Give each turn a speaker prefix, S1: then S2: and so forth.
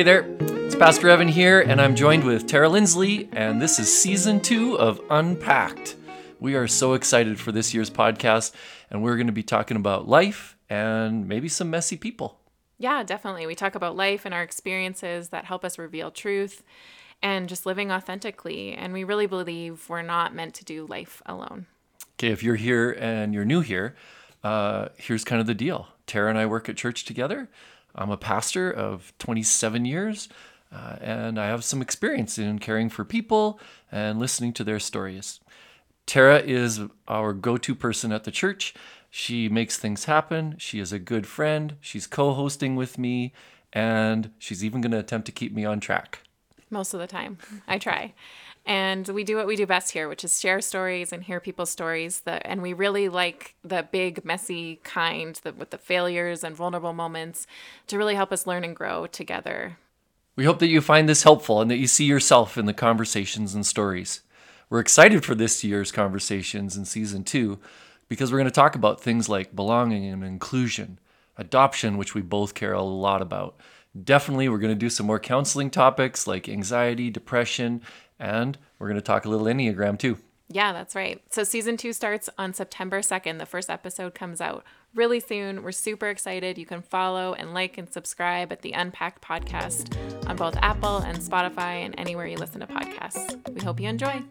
S1: Hey there, it's Pastor Evan here, and I'm joined with Tara Lindsley, and this is season two of Unpacked. We are so excited for this year's podcast, and we're going to be talking about life and maybe some messy people.
S2: Yeah, definitely. We talk about life and our experiences that help us reveal truth and just living authentically. And we really believe we're not meant to do life alone.
S1: Okay, if you're here and you're new here, uh, here's kind of the deal. Tara and I work at church together. I'm a pastor of 27 years, uh, and I have some experience in caring for people and listening to their stories. Tara is our go to person at the church. She makes things happen. She is a good friend. She's co hosting with me, and she's even going to attempt to keep me on track.
S2: Most of the time, I try. And we do what we do best here, which is share stories and hear people's stories. That, and we really like the big, messy kind that with the failures and vulnerable moments to really help us learn and grow together.
S1: We hope that you find this helpful and that you see yourself in the conversations and stories. We're excited for this year's conversations in season two because we're going to talk about things like belonging and inclusion, adoption, which we both care a lot about. Definitely, we're going to do some more counseling topics like anxiety, depression, and we're going to talk a little Enneagram too.
S2: Yeah, that's right. So season two starts on September 2nd. The first episode comes out really soon. We're super excited. You can follow and like and subscribe at the Unpacked Podcast on both Apple and Spotify and anywhere you listen to podcasts. We hope you enjoy.